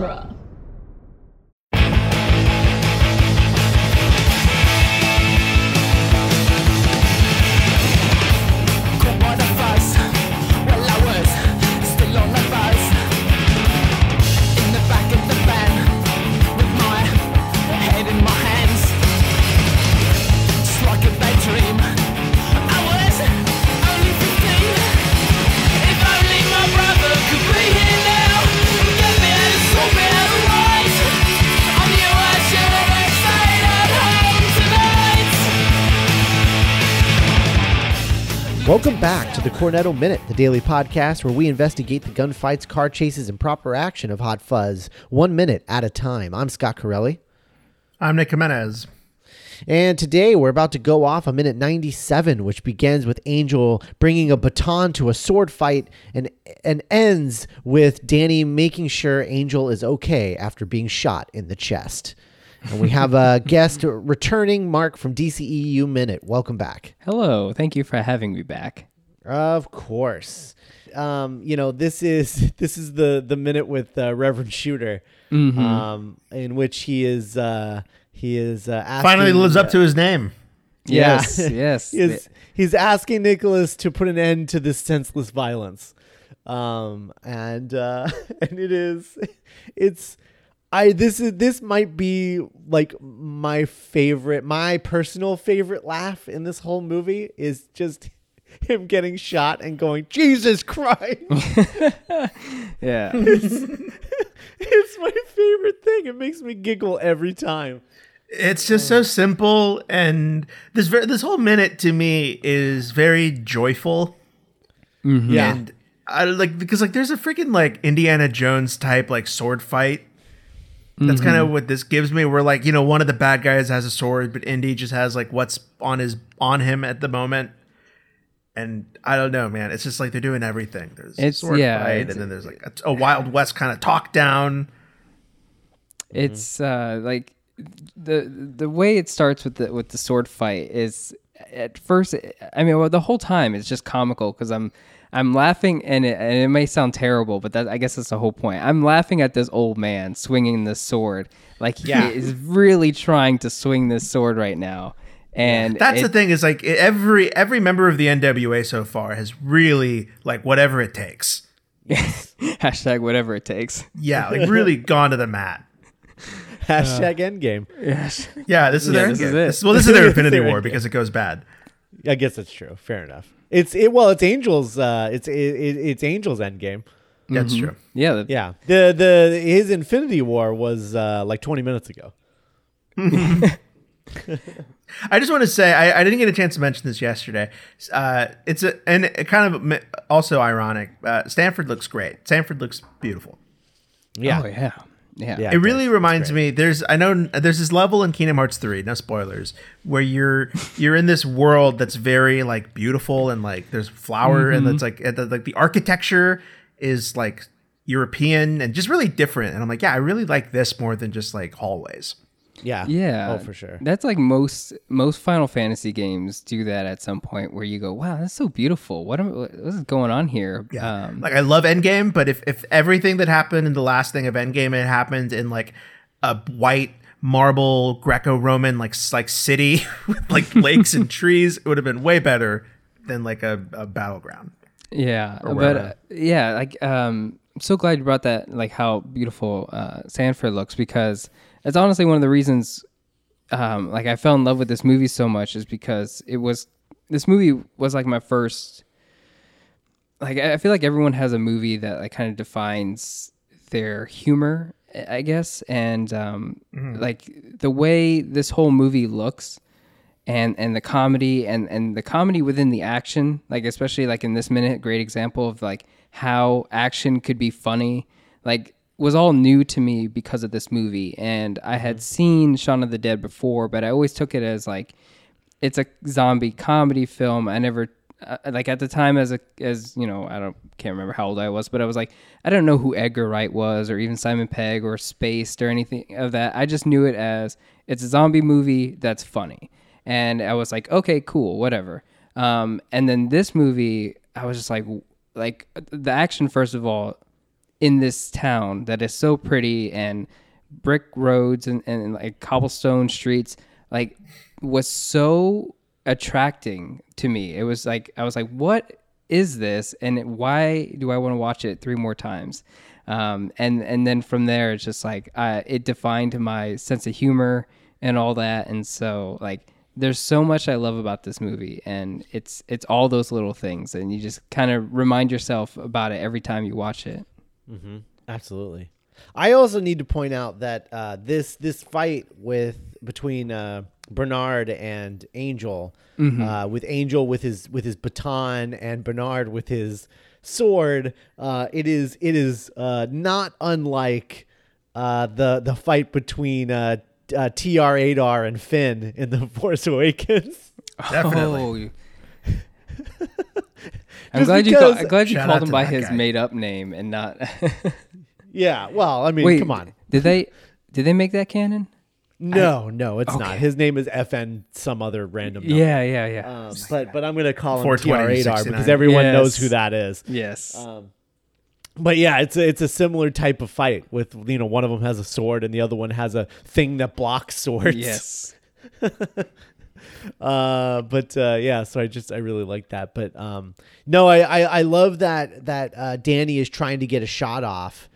genre. Welcome back to the Cornetto Minute, the daily podcast where we investigate the gunfights, car chases, and proper action of Hot Fuzz, one minute at a time. I'm Scott Corelli. I'm Nick Jimenez. And today we're about to go off a minute 97, which begins with Angel bringing a baton to a sword fight and, and ends with Danny making sure Angel is okay after being shot in the chest. And we have a guest returning, Mark from DCEU Minute. Welcome back. Hello. Thank you for having me back. Of course. Um, you know, this is this is the the minute with uh, Reverend Shooter, Mm-hmm. um, in which he is uh, he is uh, asking, Finally lives up to his name. Yeah. Yes, yes. He he's asking Nicholas to put an end to this senseless violence, um, and uh, and it is it's I this is this might be like my favorite, my personal favorite laugh in this whole movie is just him getting shot and going Jesus Christ. yeah. it's my favorite thing. It makes me giggle every time. It's just so simple, and this ver- this whole minute to me is very joyful. Mm-hmm. Yeah. And I like because like there's a freaking like Indiana Jones type like sword fight. That's kind of what this gives me. Where like you know one of the bad guys has a sword, but Indy just has like what's on his on him at the moment. And I don't know, man. It's just like they're doing everything. There's a It's- sword yeah, fight, it's- and then there's like a, a Wild West kind of talk down. It's uh like the the way it starts with the with the sword fight is at first I mean well, the whole time it's just comical cuz I'm I'm laughing and it, and it may sound terrible but that I guess that's the whole point. I'm laughing at this old man swinging this sword like he Yeah. is really trying to swing this sword right now. And That's it- the thing is like every every member of the NWA so far has really like whatever it takes. hashtag whatever it takes. Yeah, like really gone to the mat. Hashtag endgame. Yes. Yeah, this is Yeah, their this is it. this- well, this is their Infinity War because it goes bad. I guess that's true. Fair enough. It's it well, it's Angel's uh it's it, it, it's Angel's endgame. That's true. Yeah, the, Yeah. The the his Infinity War was uh like 20 minutes ago. I just want to say I, I didn't get a chance to mention this yesterday. Uh, it's a and it kind of mi- also ironic. Uh, Sanford looks great. Sanford looks beautiful. Yeah. Oh yeah. Yeah. Yeah. It really does. reminds me. There's I know there's this level in Kingdom Hearts three. No spoilers. Where you're you're in this world that's very like beautiful and like there's flower and mm-hmm. it's like the, like the architecture is like European and just really different. And I'm like, yeah, I really like this more than just like hallways. Yeah. Yeah. Oh, for sure. That's like most most Final Fantasy games do that at some point where you go, "Wow, that's so beautiful. What am what is going on here?" Yeah. Um, like I love Endgame, but if if everything that happened in the last thing of Endgame it happened in like a white marble Greco-Roman like like city with like lakes and trees, it would have been way better than like a, a battleground. yeah, but uh, yeah, like um, I'm so glad you brought that. Like how beautiful uh, Sanford looks because it's honestly one of the reasons. Um, like I fell in love with this movie so much is because it was this movie was like my first. Like I feel like everyone has a movie that like kind of defines their humor, I guess, and um, like the way this whole movie looks and and the comedy and and the comedy within the action like especially like in this minute great example of like how action could be funny like was all new to me because of this movie and i had seen Shaun of the Dead before but i always took it as like it's a zombie comedy film. I never uh, like at the time as a as you know i don't can't remember how old i was but i was like i don't know who edgar wright was or even simon pegg or spaced or anything of that. I just knew it as it's a zombie movie that's funny. And I was like, okay, cool, whatever. Um, and then this movie, I was just like, like the action first of all in this town that is so pretty and brick roads and, and like cobblestone streets like was so attracting to me. It was like I was like, what is this, and why do I want to watch it three more times? Um, and and then from there, it's just like uh, it defined my sense of humor and all that. And so like there's so much I love about this movie, and it's it's all those little things, and you just kind of remind yourself about it every time you watch it. Mm-hmm. Absolutely. I also need to point out that uh, this this fight with between uh, Bernard and Angel, Mm-hmm. uh, with Angel with his with his baton and Bernard with his sword, uh, it is it is uh, not unlike uh, the the fight between uh, uh, TR-8R and Finn in the Force Awakens. Definitely. Oh, I'm Just glad you call, I'm glad you called him by his guy. made up name and not. yeah, well, I mean, Wait, come on. Did they did they make that canon? No, no, it's not. His name is FN some other random number. Yeah, yeah, yeah. Um, but but I'm gonna call him 420 TR-8R 69. because everyone knows who that is. yes. Um, but yeah, it's a, it's a similar type of fight with you know one of them has a sword and the other one has a thing that blocks swords. yes. Uh, but uh, yeah, so I just I really like that. But um, no, I, I I love that that uh, Danny is trying to get a shot off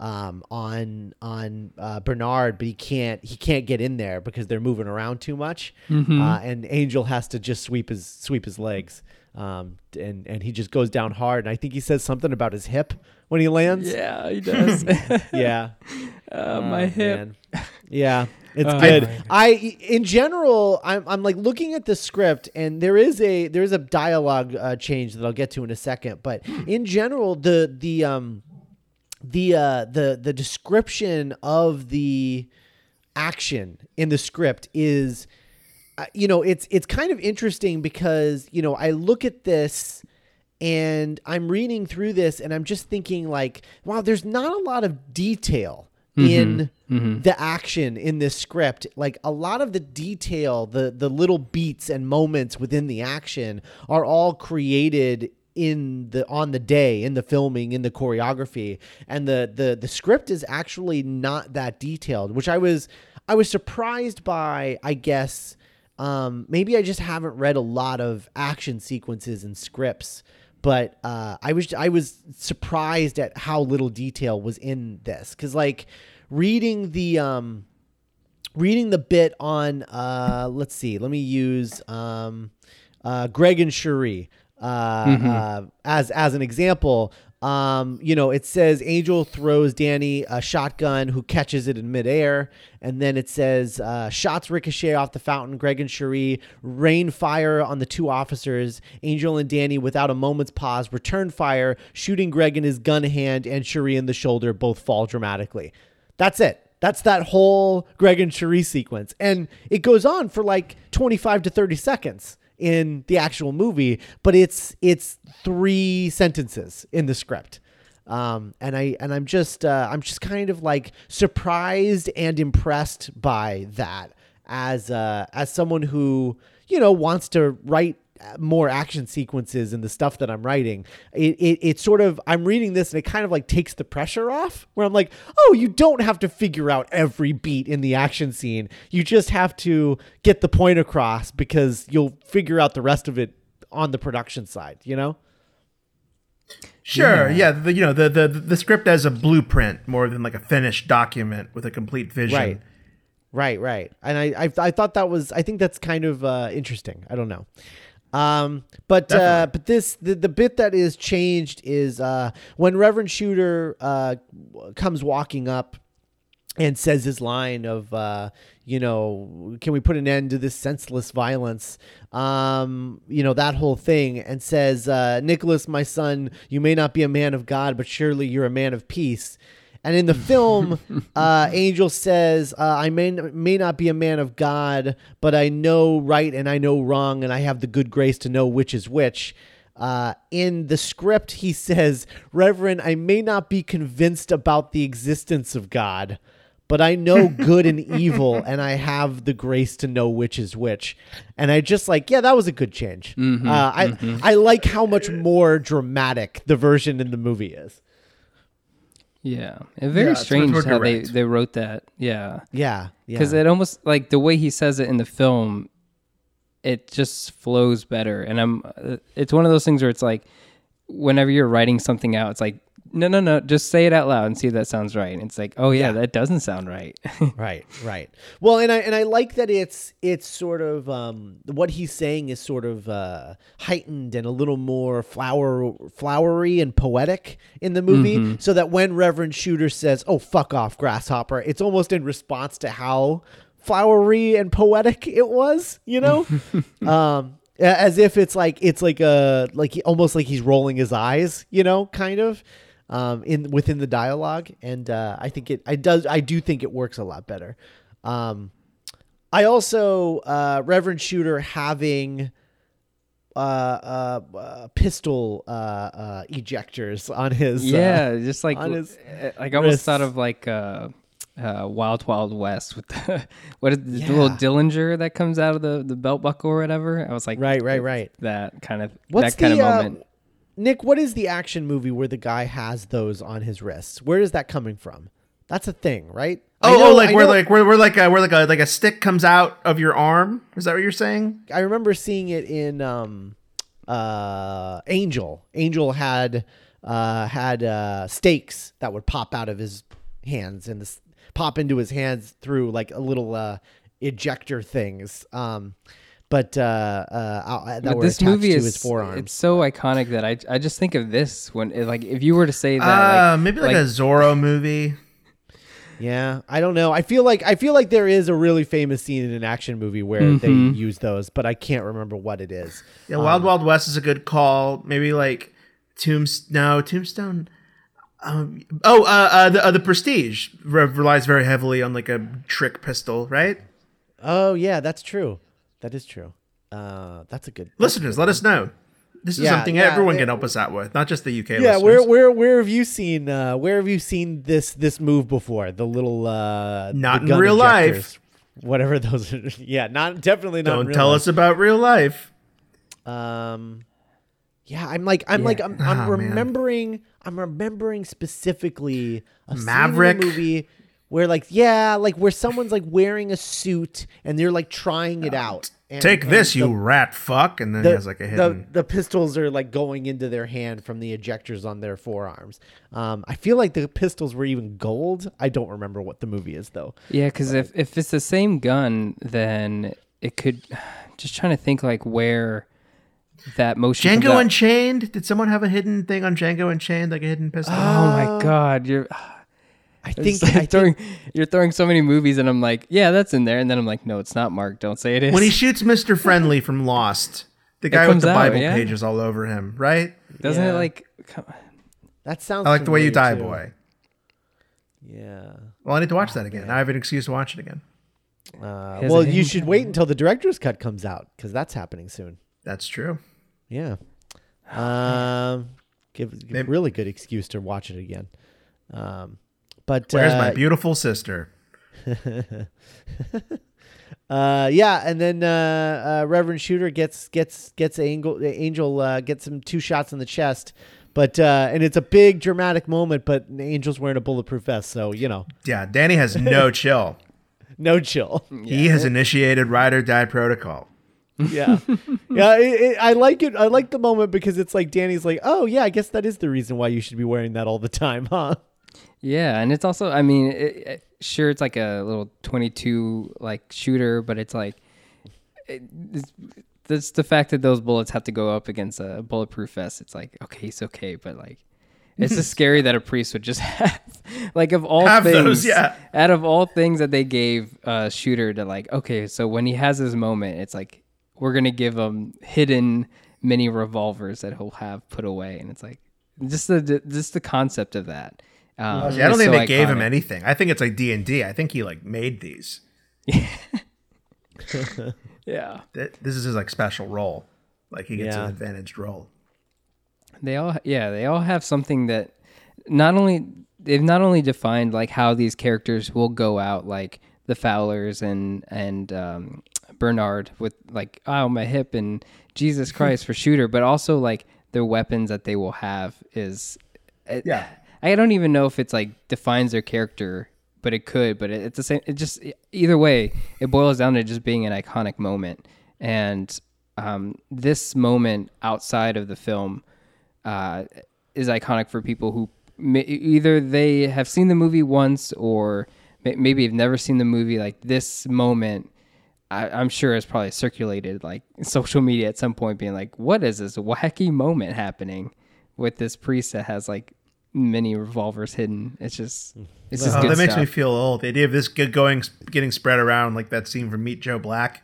um, on on uh, Bernard, but he can't he can't get in there because they're moving around too much. Uh, and Angel has to just sweep his sweep his legs. Um, and and he just goes down hard. And I think he says something about his hip when he lands. Yeah, he does. Yeah. uh, my Oh, hip. man. Yeah, it's Oh, good. my I in general, I'm I'm like looking at the script, and there is a there is a dialogue uh, change that I'll get to in a second. But in general, the the um the uh the the description of the action in the script is uh, you know it's it's kind of interesting because you know I look at this and I'm reading through this and I'm just thinking like wow there's not a lot of detail in the action in this script. Like a lot of the detail the the little beats and moments within the action are all created in the on the day in the filming in the choreography. And the the the script is actually not that detailed which I was I was surprised by I guess um, maybe I just haven't read a lot of action sequences and scripts, but uh, I was I was surprised at how little detail was in this. Because like reading the um, reading the bit on uh, let's see, let me use um, uh, Greg and Cherie uh, uh, as as an example. Um, you know, it says Angel throws Danny a shotgun who catches it in midair. And then it says uh, shots ricochet off the fountain. Greg and Cherie rain fire on the two officers. Angel and Danny, without a moment's pause, return fire, shooting Greg in his gun hand and Cherie in the shoulder. Both fall dramatically. That's it. That's that whole Greg and Cherie sequence. And it goes on for like 25 to 30 seconds in the actual movie, but it's it's three sentences in the script. Um, and I and I'm just uh, I'm just kind of like surprised and impressed by that as uh, as someone who you know wants to write more action sequences in the stuff that I'm writing. It, it it sort of I'm reading this and it kind of like takes the pressure off where I'm like, "Oh, you don't have to figure out every beat in the action scene. You just have to get the point across because you'll figure out the rest of it on the production side, you know?" Sure. Yeah. the, you know, the, the the script as a blueprint more than like a finished document with a complete vision. Right. Right, right. And I, I, I thought that was, I think that's kind of uh, interesting. I don't know. Um, but uh, but this the, the bit that is changed is uh, when Reverend Shooter uh, comes walking up and says his line of uh, you know can we put an end to this senseless violence? Um, you know that whole thing and says uh, Nicholas my son you may not be a man of God but surely you're a man of peace and in the film, uh, Angel says, uh, "I may may not be a man of God, but I know right and I know wrong, and I have the good grace to know which is which." Uh, in the script, he says, "Reverend, I may not be convinced about the existence of God, but I know good and evil, and I have the grace to know which is which." And I just like, yeah, that was a good change. uh, I I like how much more dramatic the version in the movie is. Yeah, and very Yeah, strange how they direct. they wrote that. Yeah, Yeah, yeah. because it almost like the way he says it in the film, it just flows better. And I'm, uh, it's one of those things where it's like, whenever you're writing something out, it's like, no, no, no, just say it out loud and see if that sounds right. And it's like, oh yeah, that doesn't sound right. right right well and i and i like that it's it's sort of um what he's saying is sort of uh heightened and a little more flower flowery and poetic in the movie so that when reverend shooter says oh fuck off grasshopper it's almost in response to how flowery and poetic it was you know um as if it's like it's like a like he, almost like he's rolling his eyes you know kind of um, in within the dialogue, and uh, I think it I does I do think it works a lot better. Um, I also uh, Reverend Shooter having uh, uh, uh, pistol uh, uh, ejectors on his uh, yeah, just like on his uh, like I almost wrists. thought of like uh, uh, Wild Wild West with the what is the little Dillinger that comes out of the the belt buckle or whatever. I was like, right right right. that kind of What's that kind the, of uh, moment. Nick, what is the action movie where the guy has those on his wrists? Where is that coming from? That's a thing, right? Oh, know- oh, like I where know- like where, where like a, where like a like a stick comes out of your arm. Is that what you're saying? I remember seeing it in um, uh, Angel. Angel had uh, had uh, stakes that would pop out of his hands and this pop into his hands through like a little uh, ejector things. Um, but uh, uh, uh, that But were this attached movie to is his forearms. it's so iconic that I I just think of this when it, like if you were to say that Uh, like, maybe like, like- a Zorro movie. Yeah, I don't know. I feel like I feel like there is a really famous scene in an action movie where Mhm. they use those, but I can't remember what it is. Yeah, Wild Wild West is a good call. Maybe like Tombs. No, Tombstone. Um, oh, uh, uh, the uh, the Prestige re- relies very heavily on like a trick pistol, right? Oh yeah, that's true. That is true. Uh, that's a good. Listeners, let us know. This is Yeah, something yeah, everyone can help us out with, not just the UK. Yeah, listeners. where where where have you seen uh, where have you seen this this move before? The little uh, Not in real life. Whatever those are. Yeah, not definitely not. in Don't tell life. us about real life. Um, yeah, I'm like I'm like I'm, I'm man. remembering I'm remembering specifically a Maverick. scene in the movie where like yeah like where someone's like wearing a suit and they're like trying it out. And, Take and this, the- you rat fuck, and then the, he has like a the, hidden. the pistols are like going into their hand from the ejectors on their forearms. Um, I feel like the pistols were even gold. I don't remember what the movie is though. yeah, because if if it's the same gun, then it could. Just trying to think like where that motion. Django out. Unchained. Did someone have a hidden thing on Django Unchained, like a hidden pistol? Oh Uh, my god, you're. I think, like I think throwing, you're throwing so many movies, and I'm like, yeah, that's in there, and then I'm like, no, it's not. Mark, don't say it is. when he shoots Mr. Friendly from Lost, the guy with comes the out, Bible yeah. pages all over him, right? doesn't Yeah. it like? Come, that sounds. I like the way you die, too. boy. Yeah. Well, I need to watch that again. I have an excuse to watch it again. Uh, well, you should wait until the director's cut comes out because that's happening soon. That's true. Yeah. Um, give, give Maybe- really good excuse to watch it again. Um, but Where's uh, my beautiful sister? Uh, yeah, and then uh, uh, Reverend Shooter gets gets gets Angel Angel uh, gets him two shots in the chest, but uh, and it's a big dramatic moment. But Angel's wearing a bulletproof vest, so you know, Yeah, Danny has no chill. no chill. He has initiated ride or die protocol. Yeah, yeah. It, it, I like it. I like the moment because it's like Danny's like, oh yeah, I guess that is the reason why you should be wearing that all the time, huh? yeah, and it's also, I mean, it, it, sure, it's like a little 22 like shooter, but it's like, it, it's, it's the fact that those bullets have to go up against a bulletproof vest. It's like, okay, it's okay, but like. It's just scary that a priest would just have, like, of all Have things, those, yeah. out of all things that they gave uh, Shooter to, like, okay, so when he has his moment, it's like, we're going to give him hidden mini revolvers that he'll have put away. And it's like, just the, just the concept of that. Um, See, I don't is think so they gave him anything. I think it's like D and D. I think he like made these. Yeah. Th- This is his like special role. Like he gets Yeah. an advantaged role. They all, yeah, they all have something that not only they've not only defined like how these characters will go out, like the Fowlers and and um, Bernard with like oh my hip and Jesus Christ for shooter, but also like their weapons that they will have is it- Yeah. I don't even know if it's like defines their character, but it could. But it, it's the same. It just either way, it boils down to just being an iconic moment. And um, this moment outside of the film uh, is iconic for people who may, either they have seen the movie once or may, maybe have never seen the movie. Like this moment. I, I'm sure it's probably circulated like social media at some point, being like, "What is this wacky moment happening with this priest that has like many revolvers hidden?" It's just, it's just Oh, good that makes stuff. me feel old. The idea of this going, getting spread around like that scene from Meet Joe Black.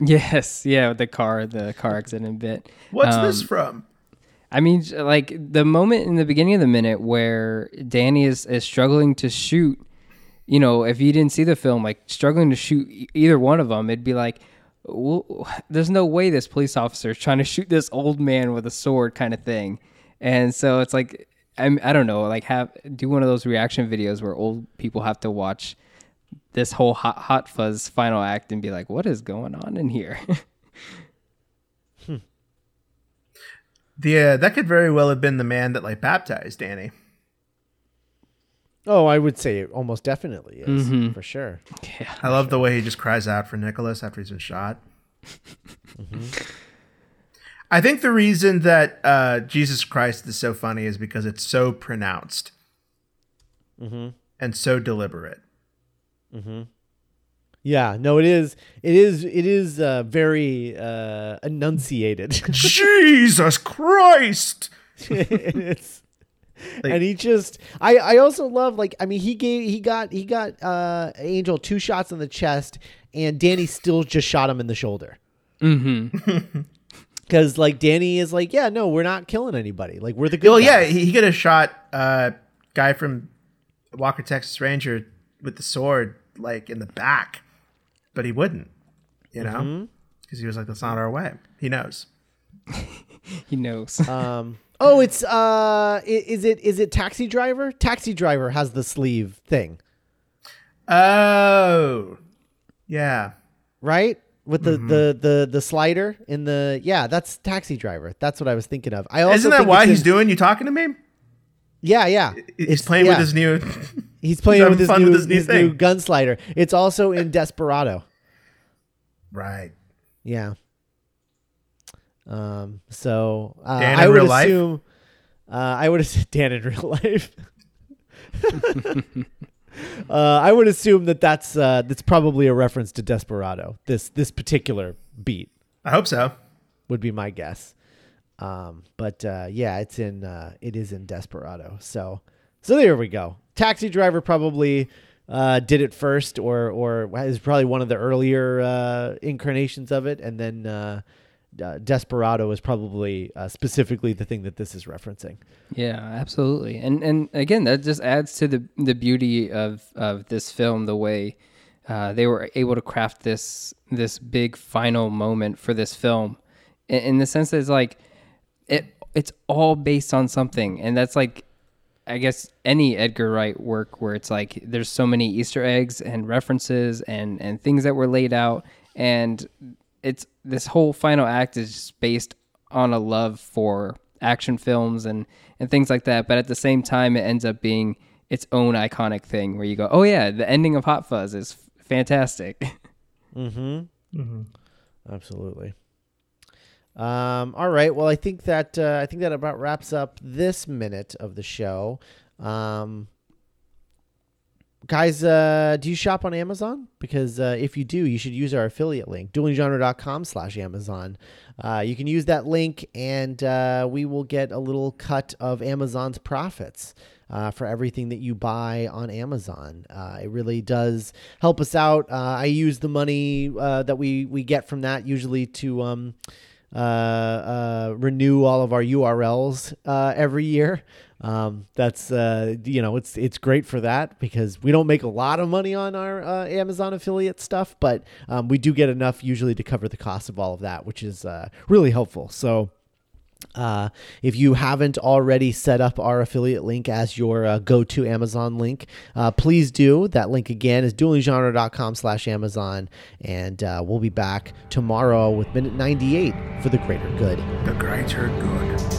Yes, yeah, with the car, the car accident bit. What's Um, this from? I mean, like the moment in the beginning of the minute where Danny is, is struggling to shoot. You know, if you didn't see the film, like struggling to shoot either one of them, it'd be like, well, there's no way this police officer is trying to shoot this old man with a sword, kind of thing. And so it's like, I'm, I don't know, like have do one of those reaction videos where old people have to watch this whole hot, hot fuzz final act and be like, what is going on in here? The uh, that could very well have been the man that like baptized Danny. Oh, I would say it almost definitely is for sure. yeah. I love the way he just cries out for Nicholas after he's been shot. I think the reason that uh, Jesus Christ is so funny is because it's so pronounced and so deliberate. Yeah, no, it is. It is. It is uh, very uh, enunciated. Jesus Christ! and it's and he just I I also love like I mean he gave he got he got uh Angel two shots in the chest and Danny still just shot him in the shoulder. Mm-hmm. Cuz like Danny is like, yeah, no, we're not killing anybody. Like we're the good Well, yeah, guys." he, he could have shot uh, guy from Walker Texas Ranger with the sword like in the back, but he wouldn't. You know, because he was like, "That's not our way." He knows. He knows. Um Oh, it's uh is it is it Taxi Driver? Taxi Driver has the sleeve thing, Oh, yeah. right? With the, Mm-hmm. the the the slider in the yeah, that's Taxi Driver. That's what I was thinking of. I also Isn't that why he's in- doing? You talking to me? Yeah, yeah. He's It's- playing yeah. with his new. He's playing having with his fun new, with his new his new gun slider. It's also in Desperado. right. Yeah. Um. So uh, Dan in I would real life? assume. Uh, I would assume Dan in real life. uh, I would assume that that's uh, that's probably a reference to Desperado. This this particular beat I hope so. would be my guess. Um, but uh, yeah, it's in uh, it is in Desperado. So so there we go. Taxi Driver probably uh, did it first, or or is probably one of the earlier uh, incarnations of it, and then uh, uh, Desperado is probably uh, specifically the thing that this is referencing. Yeah, absolutely. And and again, that just adds to the the beauty of of this film the way uh, they were able to craft this this big final moment for this film in, in the sense that it's like it it's all based on something and that's like I guess any Edgar Wright work where it's like there's so many Easter eggs and references and and things that were laid out and it's this whole final act is just based on a love for action films and and things like that but at the same time it ends up being its own iconic thing where you go oh yeah the ending of Hot Fuzz is f- fantastic Absolutely. Um, all right. Well, I think that uh, I think that about wraps up this minute of the show. Um, guys, uh, do you shop on Amazon? Because uh, if you do, you should use our affiliate link, duelinggenre.com slash Amazon. Uh, you can use that link, and uh, we will get a little cut of Amazon's profits. Uh, for everything that you buy on Amazon, uh, it really does help us out. I use the money that we we get from that usually to um, renew all of our URLs every year. Um, that's uh, you know it's it's great for that because we don't make a lot of money on our uh, Amazon affiliate stuff, but um, we do get enough usually to cover the cost of all of that, which is uh, really helpful. So. Uh, if you haven't already set up our affiliate link as your uh, go-to Amazon link, uh, please do. That link again is duelinggenre.com slash Amazon. And uh, we'll be back tomorrow with minute 98 for the greater good. The greater good.